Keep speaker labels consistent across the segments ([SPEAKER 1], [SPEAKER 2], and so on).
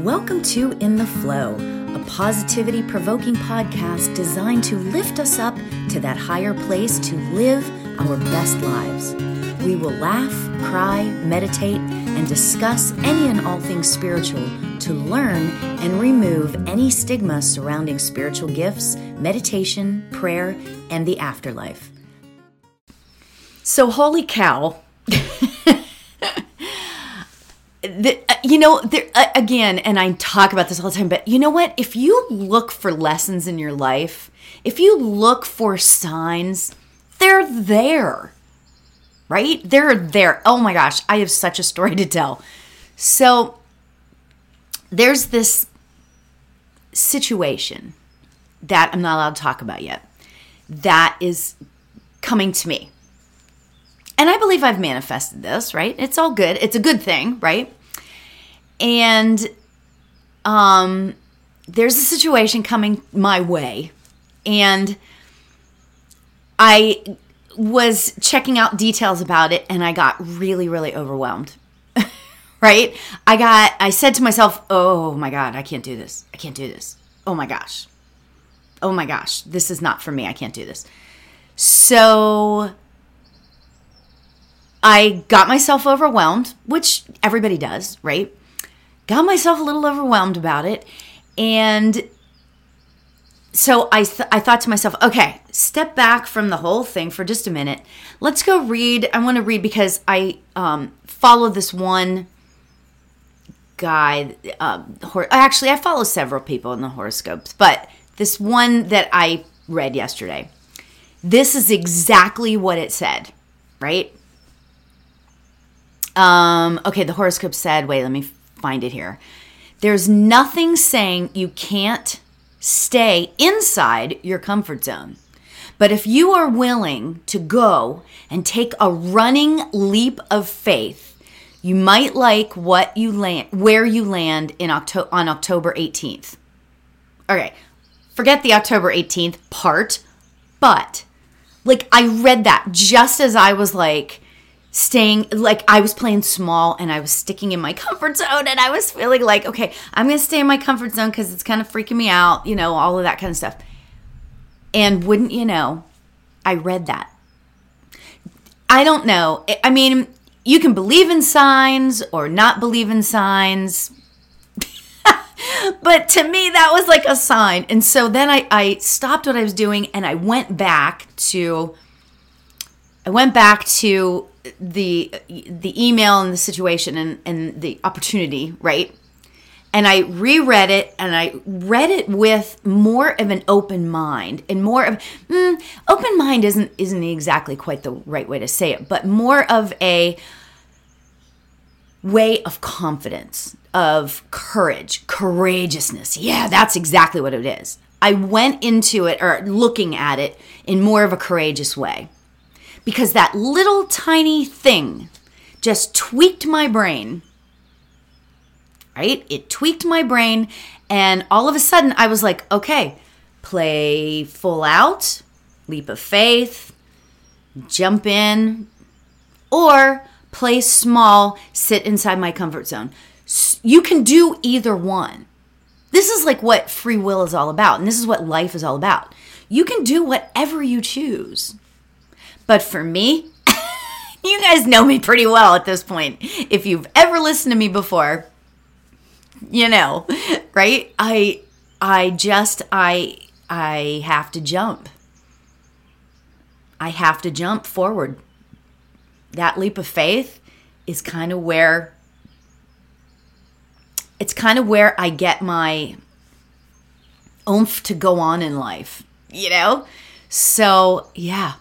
[SPEAKER 1] Welcome to In the Flow, a positivity provoking podcast designed to lift us up to that higher place to live our best lives. We will laugh, cry, meditate, and discuss any and all things spiritual to learn and remove any stigma surrounding spiritual gifts, meditation, prayer, and the afterlife. So, holy cow. The, uh, you know, there, uh, again, and I talk about this all the time, but you know what? If you look for lessons in your life, if you look for signs, they're there, right? They're there. Oh my gosh, I have such a story to tell. So, there's this situation that I'm not allowed to talk about yet that is coming to me and I believe I've manifested this, right? It's all good. It's a good thing, right? And um there's a situation coming my way and I was checking out details about it and I got really really overwhelmed. right? I got I said to myself, "Oh my god, I can't do this. I can't do this. Oh my gosh. Oh my gosh, this is not for me. I can't do this." So I got myself overwhelmed, which everybody does, right? Got myself a little overwhelmed about it. And so I, th- I thought to myself, okay, step back from the whole thing for just a minute. Let's go read. I want to read because I um, follow this one guy. Um, hor- actually, I follow several people in the horoscopes, but this one that I read yesterday, this is exactly what it said, right? Um, okay, the horoscope said, wait, let me find it here. There's nothing saying you can't stay inside your comfort zone. But if you are willing to go and take a running leap of faith, you might like what you land where you land in October on October 18th. Okay. Forget the October 18th part, but like I read that just as I was like staying like I was playing small and I was sticking in my comfort zone and I was feeling like, okay, I'm going to stay in my comfort zone because it's kind of freaking me out, you know, all of that kind of stuff. And wouldn't you know, I read that. I don't know. I mean, you can believe in signs or not believe in signs. but to me, that was like a sign. And so then I, I stopped what I was doing and I went back to I went back to the the email and the situation and, and the opportunity, right? And I reread it and I read it with more of an open mind and more of mm, open mind isn't isn't exactly quite the right way to say it, but more of a way of confidence, of courage, courageousness. Yeah, that's exactly what it is. I went into it or looking at it in more of a courageous way because that little tiny thing just tweaked my brain. Right? It tweaked my brain. And all of a sudden, I was like, okay, play full out, leap of faith, jump in, or play small, sit inside my comfort zone. You can do either one. This is like what free will is all about, and this is what life is all about. You can do whatever you choose. But for me, you guys know me pretty well at this point. If you've ever listened to me before, you know, right? I I just I I have to jump. I have to jump forward. That leap of faith is kind of where it's kind of where I get my oomph to go on in life, you know? So, yeah,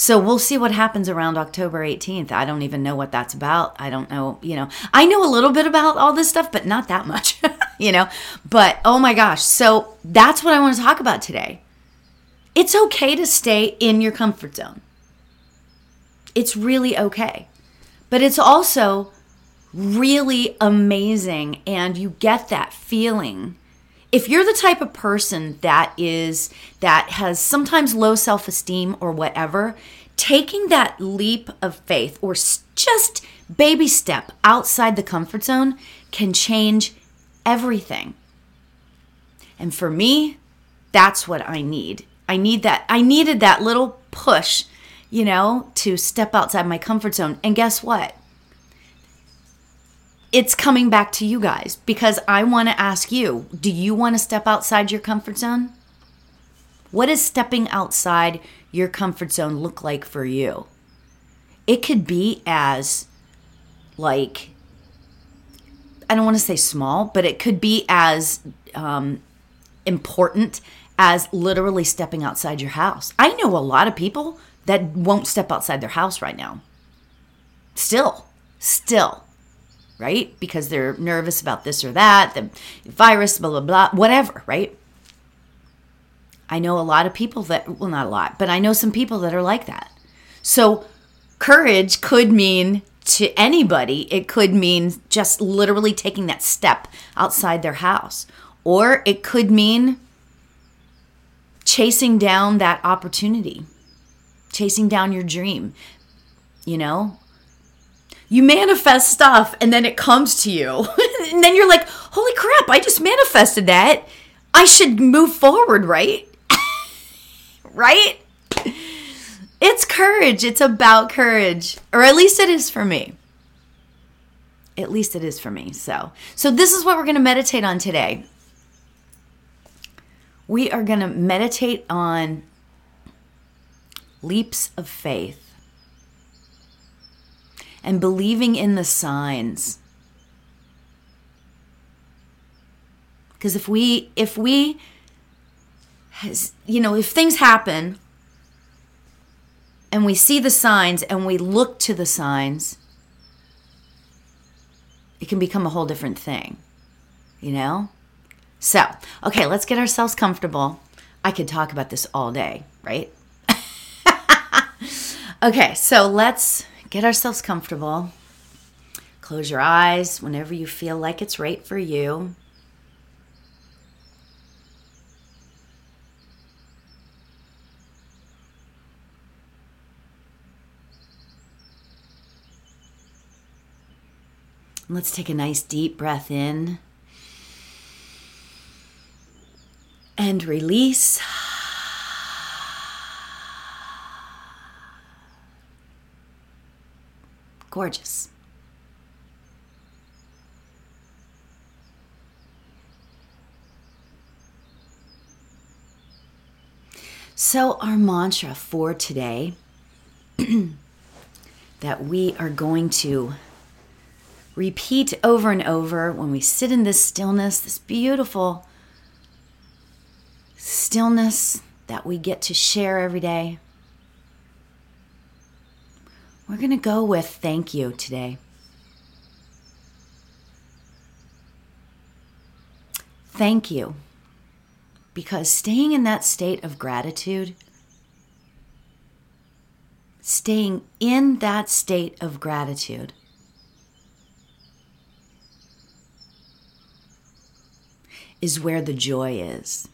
[SPEAKER 1] so we'll see what happens around October 18th. I don't even know what that's about. I don't know, you know. I know a little bit about all this stuff, but not that much, you know. But oh my gosh. So that's what I want to talk about today. It's okay to stay in your comfort zone. It's really okay. But it's also really amazing and you get that feeling if you're the type of person that is that has sometimes low self-esteem or whatever taking that leap of faith or just baby step outside the comfort zone can change everything. And for me, that's what I need. I need that. I needed that little push, you know, to step outside my comfort zone. And guess what? It's coming back to you guys because I want to ask you do you want to step outside your comfort zone? What does stepping outside your comfort zone look like for you? It could be as like, I don't want to say small, but it could be as um, important as literally stepping outside your house. I know a lot of people that won't step outside their house right now. Still, still, right? Because they're nervous about this or that, the virus, blah, blah, blah, whatever, right? I know a lot of people that, well, not a lot, but I know some people that are like that. So, courage could mean to anybody, it could mean just literally taking that step outside their house. Or it could mean chasing down that opportunity, chasing down your dream. You know, you manifest stuff and then it comes to you. and then you're like, holy crap, I just manifested that. I should move forward, right? right? It's courage. It's about courage. Or at least it is for me. At least it is for me. So, so this is what we're going to meditate on today. We are going to meditate on leaps of faith and believing in the signs. Because if we if we has, you know, if things happen and we see the signs and we look to the signs, it can become a whole different thing, you know? So, okay, let's get ourselves comfortable. I could talk about this all day, right? okay, so let's get ourselves comfortable. Close your eyes whenever you feel like it's right for you. Let's take a nice deep breath in and release. Gorgeous. So, our mantra for today that we are going to repeat over and over when we sit in this stillness, this beautiful stillness that we get to share every day. We're going to go with thank you today. Thank you. Because staying in that state of gratitude, staying in that state of gratitude, is where the joy is.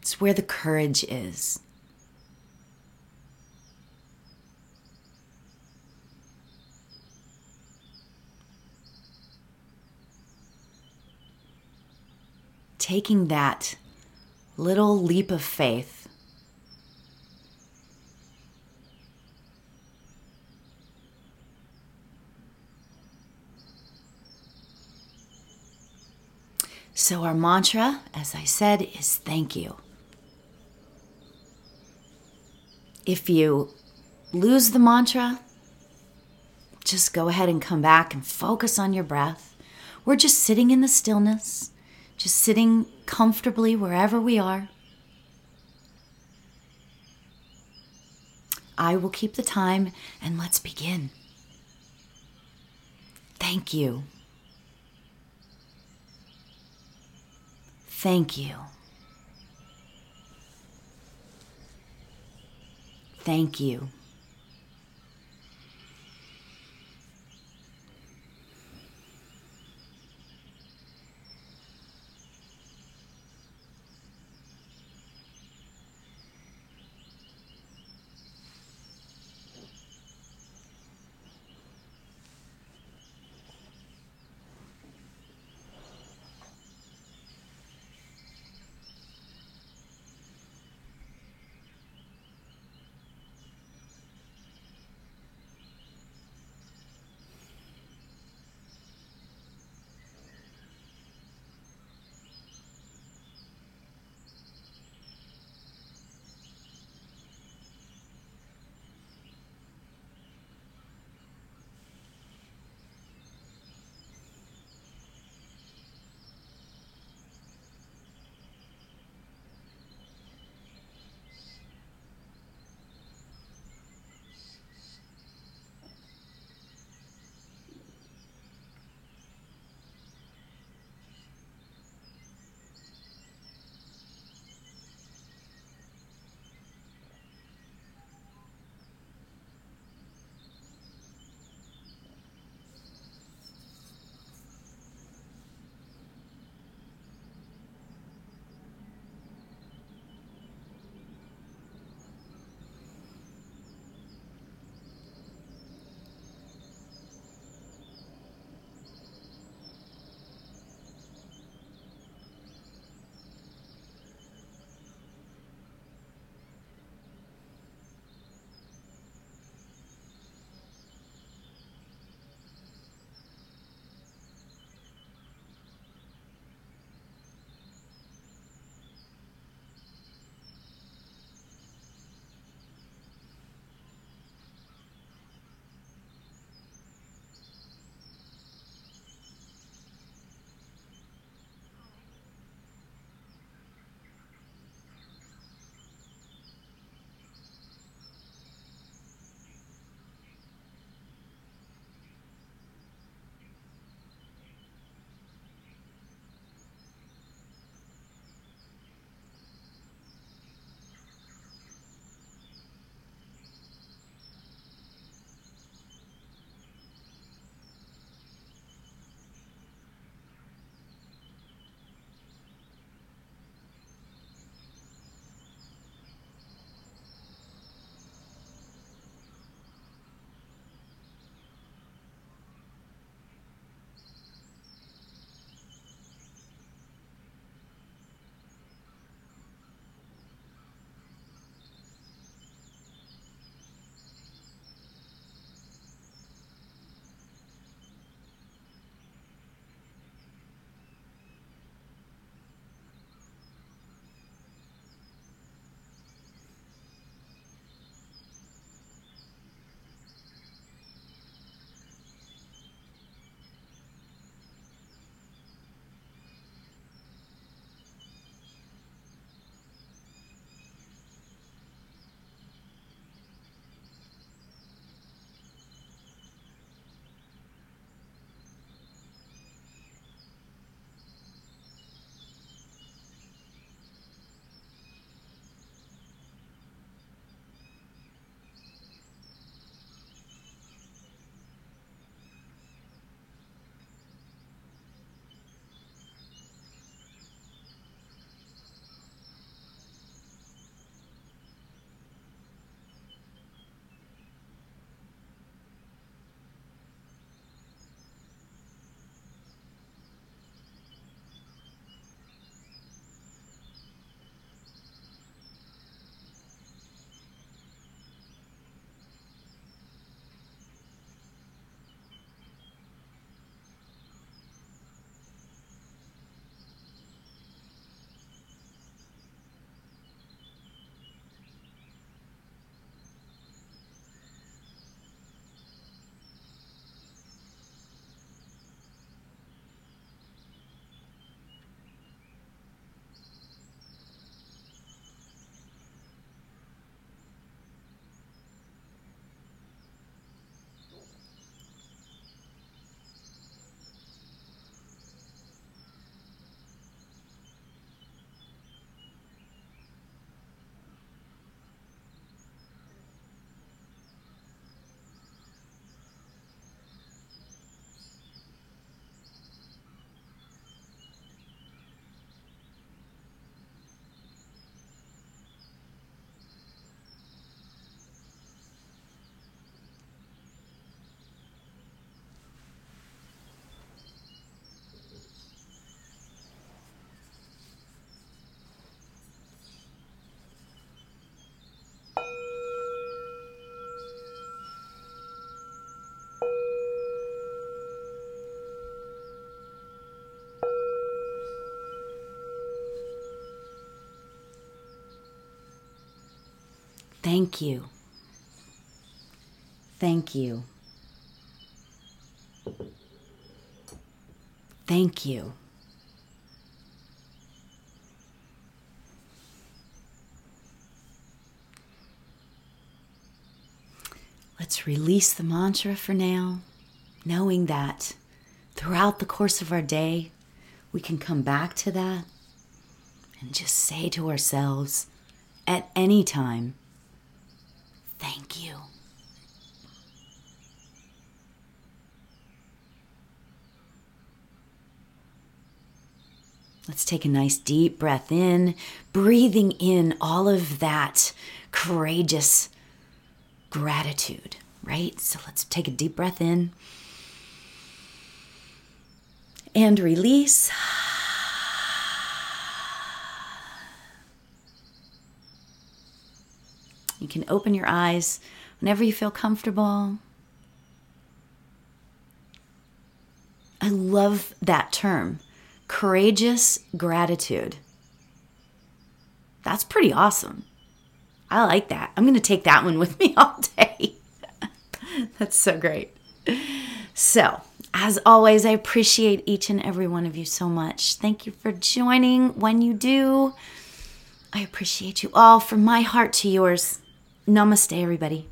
[SPEAKER 1] It's where the courage is. Taking that little leap of faith So, our mantra, as I said, is thank you. If you lose the mantra, just go ahead and come back and focus on your breath. We're just sitting in the stillness, just sitting comfortably wherever we are. I will keep the time and let's begin. Thank you. Thank you. Thank you. Thank you. Thank you. Thank you. Let's release the mantra for now, knowing that throughout the course of our day, we can come back to that and just say to ourselves at any time, Thank you. Let's take a nice deep breath in, breathing in all of that courageous gratitude, right? So let's take a deep breath in and release. You can open your eyes whenever you feel comfortable. I love that term courageous gratitude. That's pretty awesome. I like that. I'm going to take that one with me all day. That's so great. So, as always, I appreciate each and every one of you so much. Thank you for joining when you do. I appreciate you all from my heart to yours. Namaste, everybody.